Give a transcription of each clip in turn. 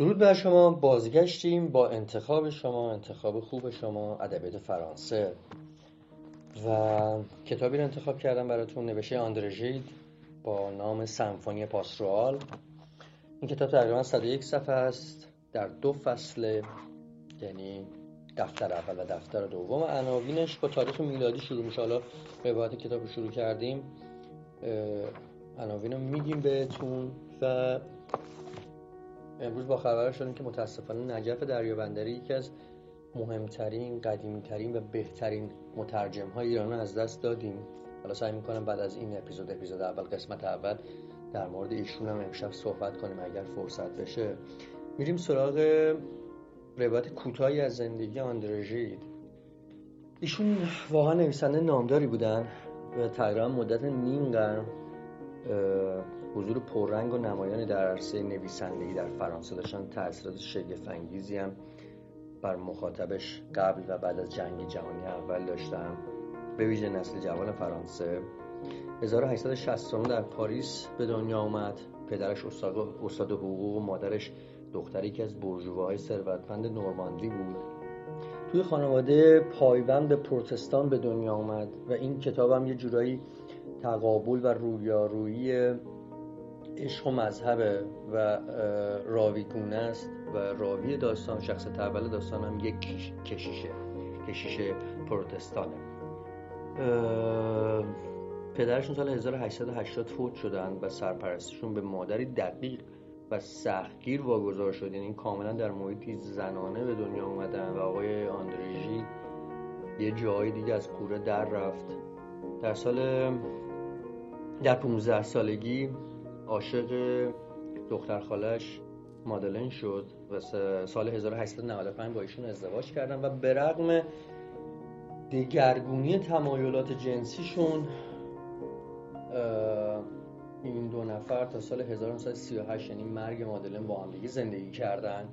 درود بر شما بازگشتیم با انتخاب شما انتخاب خوب شما ادبیات فرانسه. و کتابی رو انتخاب کردم براتون نوشته آندرژید با نام سمفونی پاسروال این کتاب تقریبا 101 صفحه است در دو فصل یعنی دفتر اول و دفتر دوم. عناوینش با تاریخ میلادی شروع میشه. حالا روایت کتاب رو شروع کردیم. عناوین رو میگیم بهتون و امروز با خبر شدیم که متاسفانه نجف دریابندری یکی از مهمترین قدیمیترین و بهترین مترجم های ایران از دست دادیم. حالا سعی می‌کنم بعد از این اپیزود اپیزود اول قسمت اول در مورد ایشون هم امشب صحبت کنیم اگر فرصت بشه. میریم سراغ روایت کوتاهی از زندگی آندرژید. ایشون واقعا نویسنده نامداری بودن و تقریبا مدت نیم قرن حضور پررنگ و نمایانی در عرصه نویسندگی در فرانسه داشتن تاثیرات شگفتانگیزی هم بر مخاطبش قبل و بعد از جنگ جهانی اول داشتن. به ویژه نسل جوان فرانسه. 1860 در پاریس به دنیا آمد. پدرش استاد حقوق و مادرش دختری که از برجوهای ثروتمند نورماندی بود. توی خانواده پایبند به پروتستان به دنیا آمد و این کتابم یه جورایی تقابل و رویارویی عشق و مذهبه و راویگونه است و راوی داستان شخص اول داستان هم یک کشیشه کشیش پروتستانه. پدرشون سال 1880 فوت شدن و سرپرستشون به مادری دقیق و سختگیر واگذار شد. یعنی کاملا در محیطی زنانه به دنیا اومدن و آقای آندریژی یه جایی دیگه از کوره در رفت. در سال در 15 سالگی عاشق دختر خالش مادلن شد و سال 1895 با ایشون ازدواج کردن و به رغم دگرگونی تمایلات جنسیشون این دو نفر تا سال 1938 یعنی مرگ مادلن با هم زندگی کردن.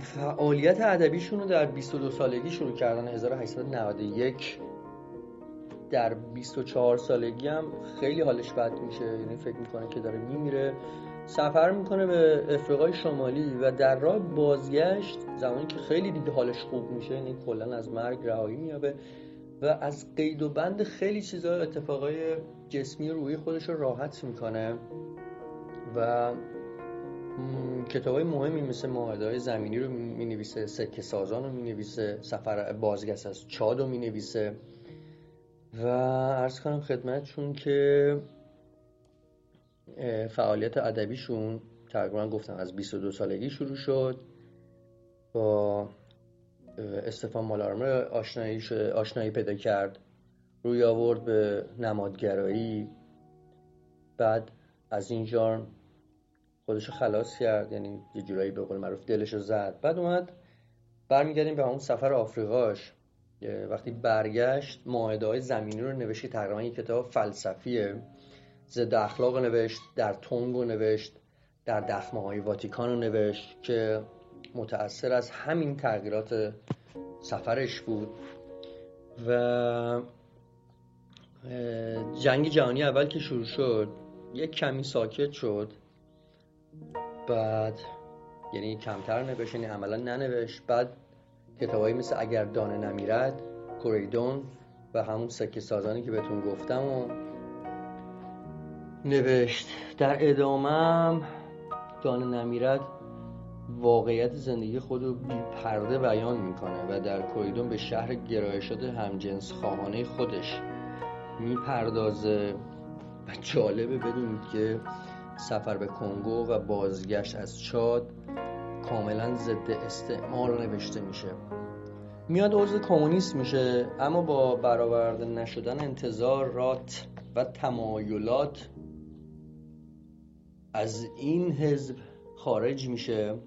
فعالیت ادبیشون رو در 22 سالگی شروع کردن 1891 در 24 سالگی هم خیلی حالش بد میشه. یعنی فکر می‌کنه که داره میمیره. سفر می‌کنه به افریقای شمالی و در راه بازگشت زمانی که خیلی دیگه حالش خوب میشه یعنی کلا از مرگ رهایی میابه و از قید و بند خیلی چیزا اتفاقای جسمی روی خودش رو راحت می‌کنه و کتاب های مهمی مثل معاهده های زمینی رو می نویسه سکه سازان رو می نویسه سفر بازگشت از چاد رو می نویسه. و ارز کنم خدمتشون که فعالیت ادبیشون تقریبا گفتم از 22 سالگی شروع شد با استفان مالارمه آشنایی, آشنایی پیدا کرد روی آورد به نمادگرایی. بعد از این جارن خودشو خلاص کرد یعنی یه جورایی به قول معروف دلشو زد. بعد اومد برمیگردیم به اون سفر آفریقاش. وقتی برگشت معاهده های زمینی رو نوشتی تقریبا یک کتاب فلسفیه. ضد اخلاق نوشت در تونگو نوشت در دخمه های واتیکان رو نوشت که متأثر از همین تغییرات سفرش بود. و جنگ جهانی اول که شروع شد یک کمی ساکت شد. بعد یعنی کمتر نوشت یعنی عملا ننوشت. بعد کتابایی مثل اگر دانه نمیرد کوریدون و همون سکه سازانی که بهتون گفتم و نوشت. در ادامه دانه نمیرد واقعیت زندگی خود رو بی پرده بیان می‌کنه و در کوریدون به شهر گرایشات همجنس خواهانه خودش می‌پردازه. و جالبه بدونید که سفر به کنگو و بازگشت از چاد کاملا ضد استعمار نوشته میشه. میاد عضو کمونیست میشه اما با برآورده نشدن انتظارات و تمایلات از این حزب خارج میشه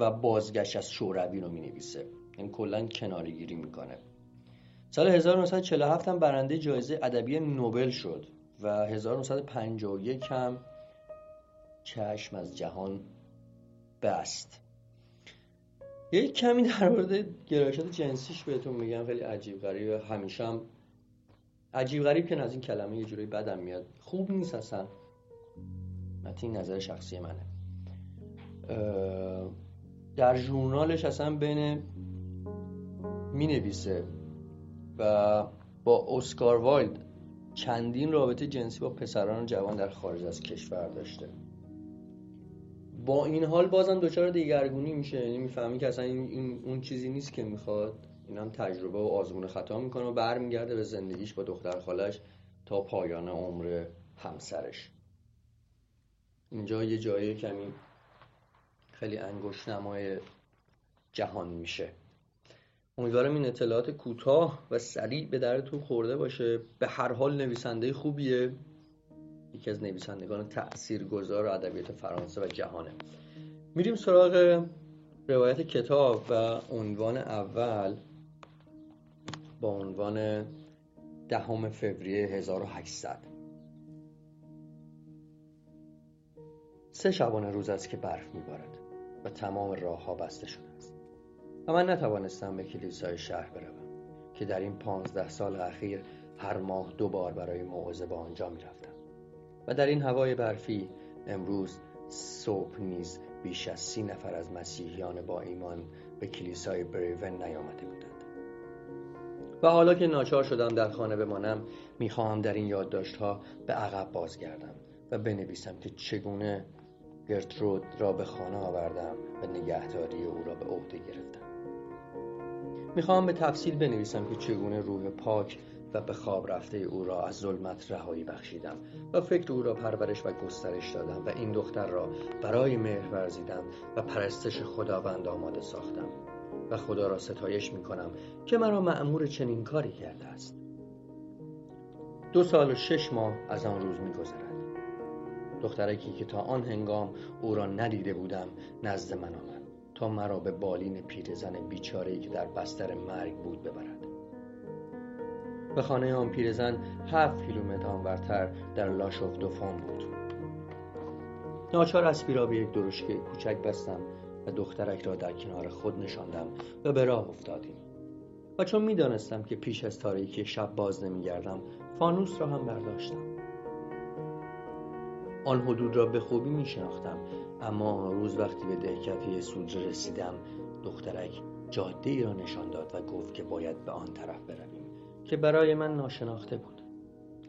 و بازگشت از شوروی رو می‌نویسه. این کلا کناری گیری می‌کنه. سال 1947 هم برنده جایزه ادبی نوبل شد و 1951 هم چشم از جهان بست. یک کمی در مورد گرایشات جنسیش بهتون میگم خیلی عجیب غریبه همیشه هم عجیب غریب که از این کلمه یه جوری بدم میاد. خوب نیست اصلا. این نظر شخصی منه. در ژورنالش اصلا بین می نویسه و با اسکار وایلد چندین رابطه جنسی با پسران جوان در خارج از کشور داشته. با این حال بازم دچار دیگرگونی میشه. یعنی می‌فهمی که اصلا این, اون چیزی نیست که می‌خواد. این هم تجربه و آزمون خطا می‌کنه و برمیگرده به زندگیش با دختر خالش تا پایان عمر همسرش. اینجا یه جایی کمی خیلی انگشت نمای جهان میشه. امیدوارم این اطلاعات کوتاه و سریع به درتون خورده باشه. به هر حال نویسنده خوبیه. یکی از نویسندگان تاثیرگذار ادبیات فرانسه و جهانه. میریم سراغ روایت کتاب و عنوان اول. با عنوان دهم فوریه 1800 سه شبانه روز است که برف میبارد و تمام راه ها بسته شده است. و من نتوانستم به کلیسای شهر بروم که در این پانزده سال اخیر هر ماه دو بار برای موعظه به آنجا می‌رفتم. و در این هوای برفی امروز صبح نیز بیش از سی نفر از مسیحیان با ایمان به کلیسای بریون نیامده بودند. و حالا که ناچار شدم در خانه بمانم می‌خواهم در این یادداشتها به عقب بازگردم و بنویسم که چگونه گرترود را به خانه آوردم و نگهداری او را به عهده گرفتم. می‌خواهم به تفصیل بنویسم که چگونه روح پاک و به خواب رفته او را از ظلمت رهایی بخشیدم و فکر او را پرورش و گسترش دادم و این دختر را برای مهر ورزیدم و پرستش خداوند آماده ساختم و خدا را ستایش می کنم که مرا معمور چنین کاری کرده است. دو سال و شش ماه از آن روز می گذرد دخترکی که تا آن هنگام او را ندیده بودم نزد من آمد تا مرا به بالین پیرزن بیچاره‌ای که در بستر مرگ بود ببرد. به خانه آن پیرزن هفت کیلومتر آنورتر در لاشوف دوفان بود. ناچار را به یک درشکه کوچک بستم و دخترک را در کنار خود نشاندم و به راه افتادیم. و چون می‌دانستم که پیش از تاریکی شب باز نمیگردم فانوس را هم برداشتم. آن حدود را به خوبی می شناختم اما روز وقتی به دهکده سودره رسیدم دخترک جاده ای را نشان داد و گفت که باید به آن طرف برویم. که برای من ناشناخته بود.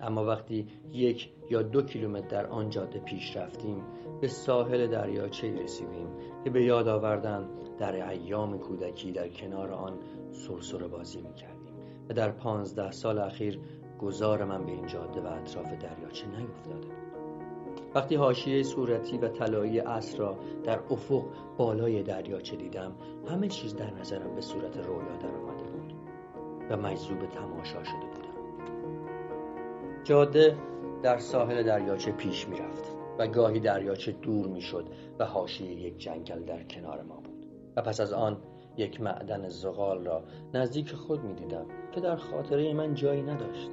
اما وقتی یک یا دو کیلومتر در آن جاده پیش رفتیم به ساحل دریاچه رسیدیم که به یاد آوردن در ایام کودکی در کنار آن سرسره بازی می‌کردیم و در پانزده سال اخیر گذار من به این جاده و اطراف دریاچه نیفتاده وقتی حاشیه صورتی و طلایی عصر را در افق بالای دریاچه دیدم همه چیز در نظرم به صورت رویا در آمده بود و مجذوب تماشا شده بودم. جاده در ساحل دریاچه پیش می رفت و گاهی دریاچه دور می شد و حاشیه یک جنگل در کنار ما بود. و پس از آن یک معدن زغال را نزدیک خود می دیدم که در خاطره من جایی نداشت.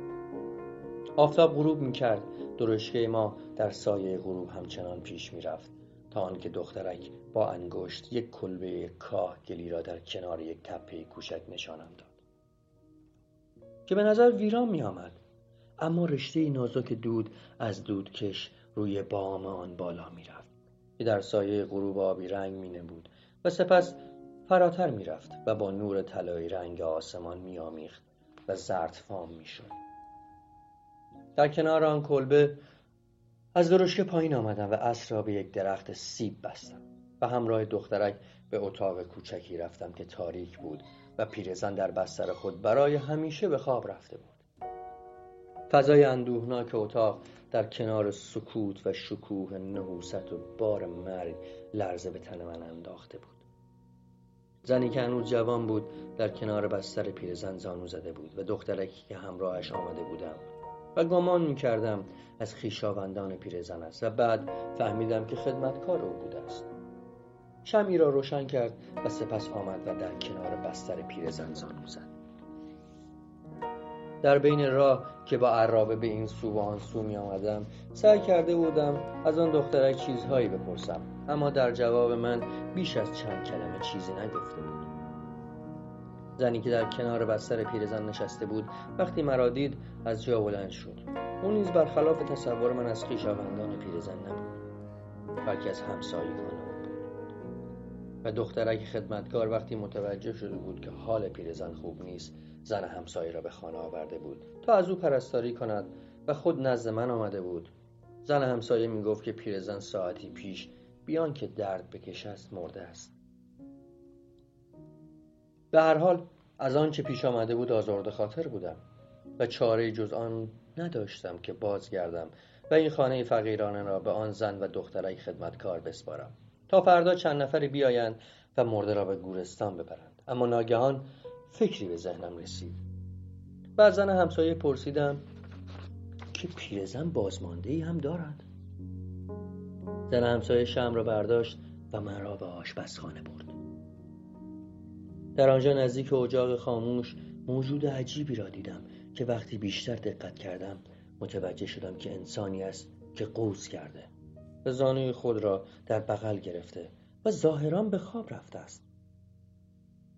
آفتاب غروب می کرد درشکه ما در سایه غروب همچنان پیش می رفت تا آنکه دخترک با انگشت یک کلبه کاه گلی را در کنار یک تپه کوچک نشانم داد. که به نظر ویران می آمد اما رشته نازک دود از دودکش روی بام آن بالا می رفت که در سایه غروب آبی رنگ می بود و سپس فراتر می رفت و با نور طلایی رنگ آسمان می آمیخت و زرد فام می شد در کنار آن کلبه از درشکه پایین آمدم و اصر را به یک درخت سیب بستم و همراه دخترک به اتاق کوچکی رفتم که تاریک بود. و پیرزن در بستر خود برای همیشه به خواب رفته بود. فضای اندوهناک اتاق در کنار سکوت و شکوه نحوست و بار مرگ لرزه به تن من انداخته بود. زنی که هنوز جوان بود در کنار بستر پیرزن زانو زده بود و دخترکی که همراهش آمده بودم و گمان می‌کردم از خیشاوندان پیرزن است و بعد فهمیدم که خدمتکار او بوده است. شمی را روشن کرد و سپس آمد و در کنار بستر پیرزن زانو زد. در بین راه که با عرابه به این سو و آن سو می آمدم سعی کرده بودم از آن دخترک چیزهایی بپرسم. اما در جواب من بیش از چند کلمه چیزی نگفته بود. زنی که در کنار بستر پیرزن نشسته بود وقتی مرا دید از جا بلند شد. او نیز برخلاف تصور من از خویشاوندان پیرزن نبود بلکه از همسایی کنم و دخترک خدمتکار وقتی متوجه شده بود که حال پیرزن خوب نیست زن همسایه را به خانه آورده بود تا از او پرستاری کند و خود نزد من آمده بود. زن همسایه می گفت که پیرزن ساعتی پیش بیان که درد بکشد مرده است. به هر حال از آن چه پیش آمده بود آزرده خاطر بودم و چاره جز آن نداشتم که بازگردم و این خانه فقیرانه را به آن زن و دخترک خدمتکار بسپارم. تا فردا چند نفری بیایند و مرده را به گورستان ببرند. اما ناگهان فکری به ذهنم رسید. و از زن همسایه پرسیدم که پیرزن بازمانده ای هم دارد؟ زن همسایه شم را برداشت و من را به آشپزخانه برد. در آنجا نزدیک اجاق خاموش موجود عجیبی را دیدم که وقتی بیشتر دقت کردم متوجه شدم که انسانی است که قوز کرده. و زانوی خود را در بغل گرفته و ظاهرا به خواب رفته است.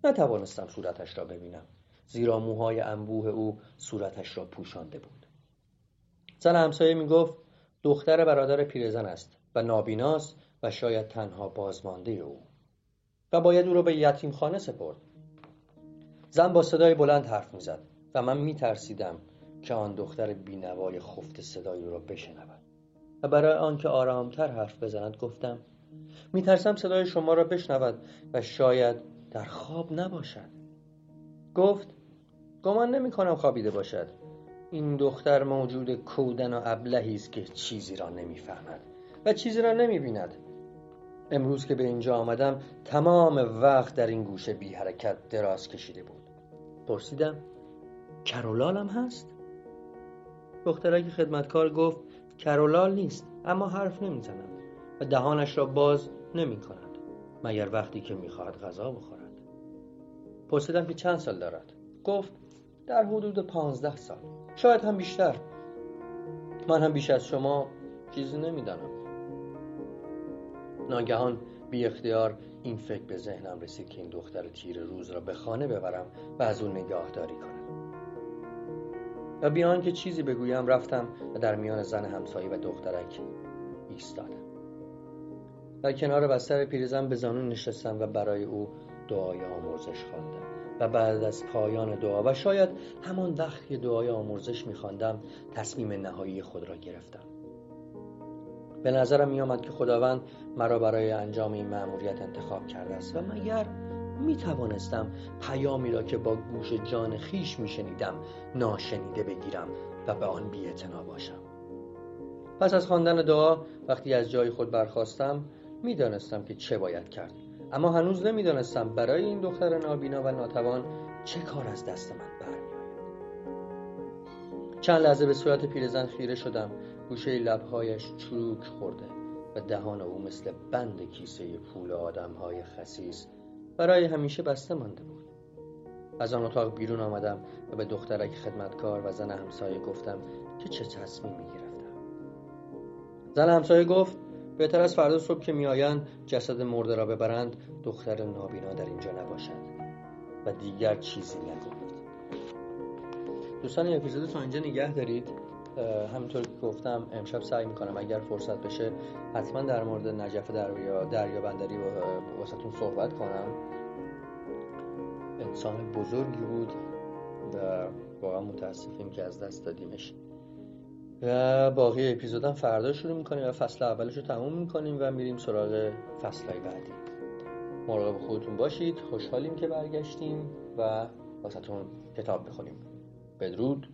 نتوانستم صورتش را ببینم زیرا موهای انبوه او صورتش را پوشانده بود. زن همسایه می گفت دختر برادر پیرزن است و نابیناست و شاید تنها بازمانده او. و باید او را به یتیم خانه سپرد. زن با صدای بلند حرف می‌زد و من میترسیدم که آن دختر بینوای خفت صدای او را بشنود. و برای آنکه آرامتر حرف بزند گفتم میترسم صدای شما را بشنود و شاید در خواب نباشد. گفت گمان نمی کنم خوابیده باشد. این دختر موجود کودن و ابلهی است که چیزی را نمی‌فهمد و چیزی را نمی‌بیند. امروز که به اینجا آمدم تمام وقت در این گوشه بی حرکت دراز کشیده بود. پرسیدم کرولالم هست؟ دخترک خدمتکار گفت کرولال نیست اما حرف نمی‌زند و دهانش را باز نمی کند مگر وقتی که می‌خواهد غذا بخورد. پرسیدم که چند سال دارد؟ گفت در حدود پانزده سال. شاید هم بیشتر. من هم بیش از شما چیزی نمی‌دانم. ناگهان بی اختیار این فکر به ذهنم رسید که این دختر تیر روز را به خانه ببرم و از او نگاهداری کنم. و بیان که چیزی بگویم رفتم و در میان زن همسایه و دخترک ایستادم. در کنار بستر پیرزن به زانون نشستم و برای او دعای آمرزش خواندم و بعد از پایان دعا و شاید همان وقت که دعای آمرزش میخواندم تصمیم نهایی خود را گرفتم. به نظرم می آمد که خداوند مرا برای انجام این مأموریت انتخاب کرده است و مگر می توانستم پیامی را که با گوش جان خیش می شنیدم ناشنیده بگیرم و به آن بی باشم. پس از خواندن دعا وقتی از جای خود برخواستم می‌دانستم که چه باید کرد. اما هنوز نمی‌دانستم برای این دختر نابینا و ناتوان چه کار از دست من برمیآید. چند لحظه به صورت پیرزن خیره شدم. گوشه لبهایش چروک خورده و دهان او مثل بند کیسه پول آدمهای خسیس برای همیشه بسته مانده بود. از آن اتاق بیرون آمدم و به دخترک خدمتکار و زن همسایه گفتم که چه تصمیمی گرفتم زن همسایه گفت بهتر از فردا صبح که میآیند جسد مرده را ببرند دختر نابینا در اینجا نباشد. و دیگر چیزی نگفت. دوستان اپیزود تا اینجا نگه دارید؟ همینطور که گفتم امشب سعی می‌کنم اگر فرصت بشه حتما در مورد نجف دریا دریا بندری واسهتون صحبت کنم. انسان بزرگی بود و واقعا متاسفیم که از دست دادیمش. و باقی اپیزودم فردا شروع می‌کنیم و فصل اولش رو تموم می‌کنیم و میریم سراغ فصلهای بعدی. مراقب خودتون باشید خوشحالیم که برگشتیم و واسهتون کتاب بخونیم. بدرود.